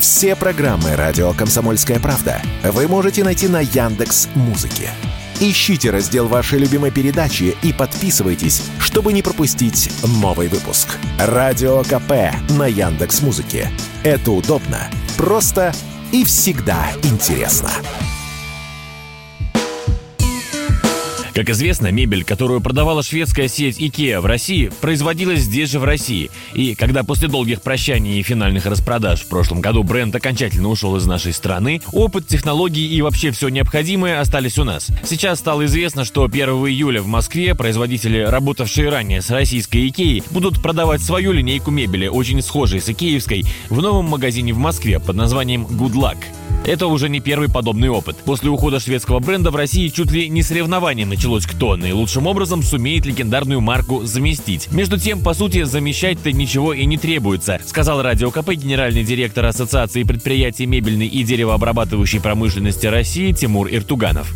Все программы «Радио Комсомольская правда» вы можете найти на Яндекс Музыке. Ищите раздел вашей любимой передачи и подписывайтесь, чтобы не пропустить новый выпуск. Радио КП на Яндекс Музыке. Это удобно, просто и всегда интересно. Как известно, мебель, которую продавала шведская сеть IKEA в России, производилась здесь же в России. И когда после долгих прощаний и финальных распродаж в прошлом году бренд окончательно ушел из нашей страны, опыт, технологии и вообще все необходимое остались у нас. Сейчас стало известно, что 1 июля в Москве производители, работавшие ранее с российской IKEA, будут продавать свою линейку мебели, очень схожей с икеевской, в новом магазине в Москве под названием Good Luck. Это уже не первый подобный опыт. После ухода шведского бренда в России чуть ли не соревнование началось кто наилучшим образом сумеет легендарную марку заместить. Между тем, по сути, замещать-то ничего и не требуется, сказал Радио КП генеральный директор Ассоциации предприятий мебельной и деревообрабатывающей промышленности России Тимур Иртуганов.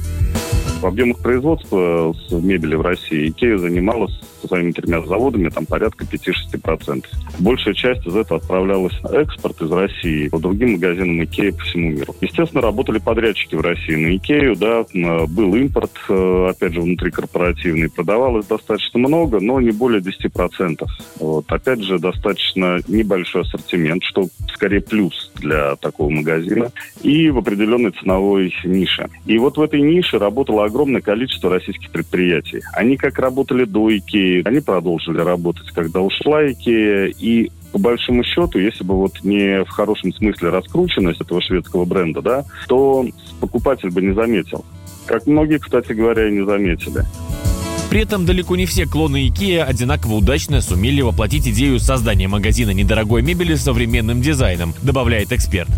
В объемах производства с мебели в России Икея занималась со своими тремя заводами там порядка 5-6%. Большая часть из этого отправлялась на экспорт из России по другим магазинам Икеи по всему миру. Естественно, работали подрядчики в России на Икею, да, был импорт, э, опять же, внутрикорпоративный, продавалось достаточно много, но не более 10%. Вот. Опять же, достаточно небольшой ассортимент, что скорее плюс для такого магазина, и в определенной ценовой нише. И вот в этой нише работало огромное количество российских предприятий. Они как работали до Икеи, они продолжили работать, когда ушла Икея, и по большому счету, если бы вот не в хорошем смысле раскрученность этого шведского бренда, да, то покупатель бы не заметил. Как многие, кстати говоря, и не заметили. При этом далеко не все клоны IKEA одинаково удачно сумели воплотить идею создания магазина недорогой мебели с современным дизайном, добавляет эксперт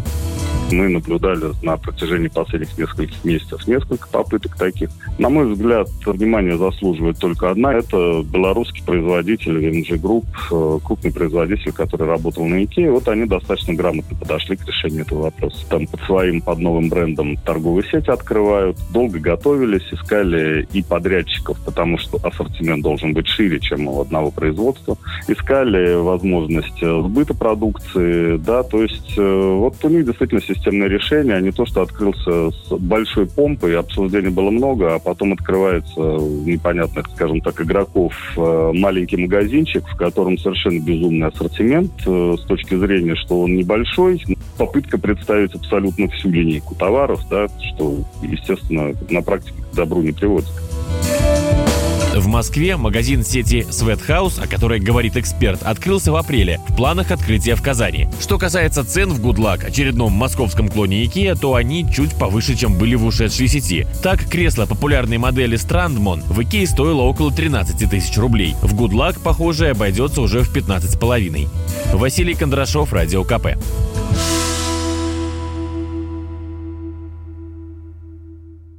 мы наблюдали на протяжении последних нескольких месяцев несколько попыток таких. На мой взгляд, внимание заслуживает только одна. Это белорусский производитель VMG Group, э, крупный производитель, который работал на Икее. Вот они достаточно грамотно подошли к решению этого вопроса. Там под своим, под новым брендом торговые сети открывают. Долго готовились, искали и подрядчиков, потому что ассортимент должен быть шире, чем у одного производства. Искали возможность э, сбыта продукции, да, то есть э, вот у них действительно системное решение, а не то, что открылся с большой помпой, обсуждений было много, а потом открывается непонятных, скажем так, игроков э, маленький магазинчик, в котором совершенно безумный ассортимент э, с точки зрения, что он небольшой, попытка представить абсолютно всю линейку товаров, да, что, естественно, на практике к добру не приводит. В Москве магазин сети House, о которой говорит эксперт, открылся в апреле. В планах открытия в Казани. Что касается цен в Good Luck, очередном московском клоне IKEA, то они чуть повыше, чем были в ушедшей сети. Так, кресло популярной модели Strandmon в IKEA стоило около 13 тысяч рублей. В Good Luck, похоже, обойдется уже в 15,5. Василий Кондрашов, Радио КП.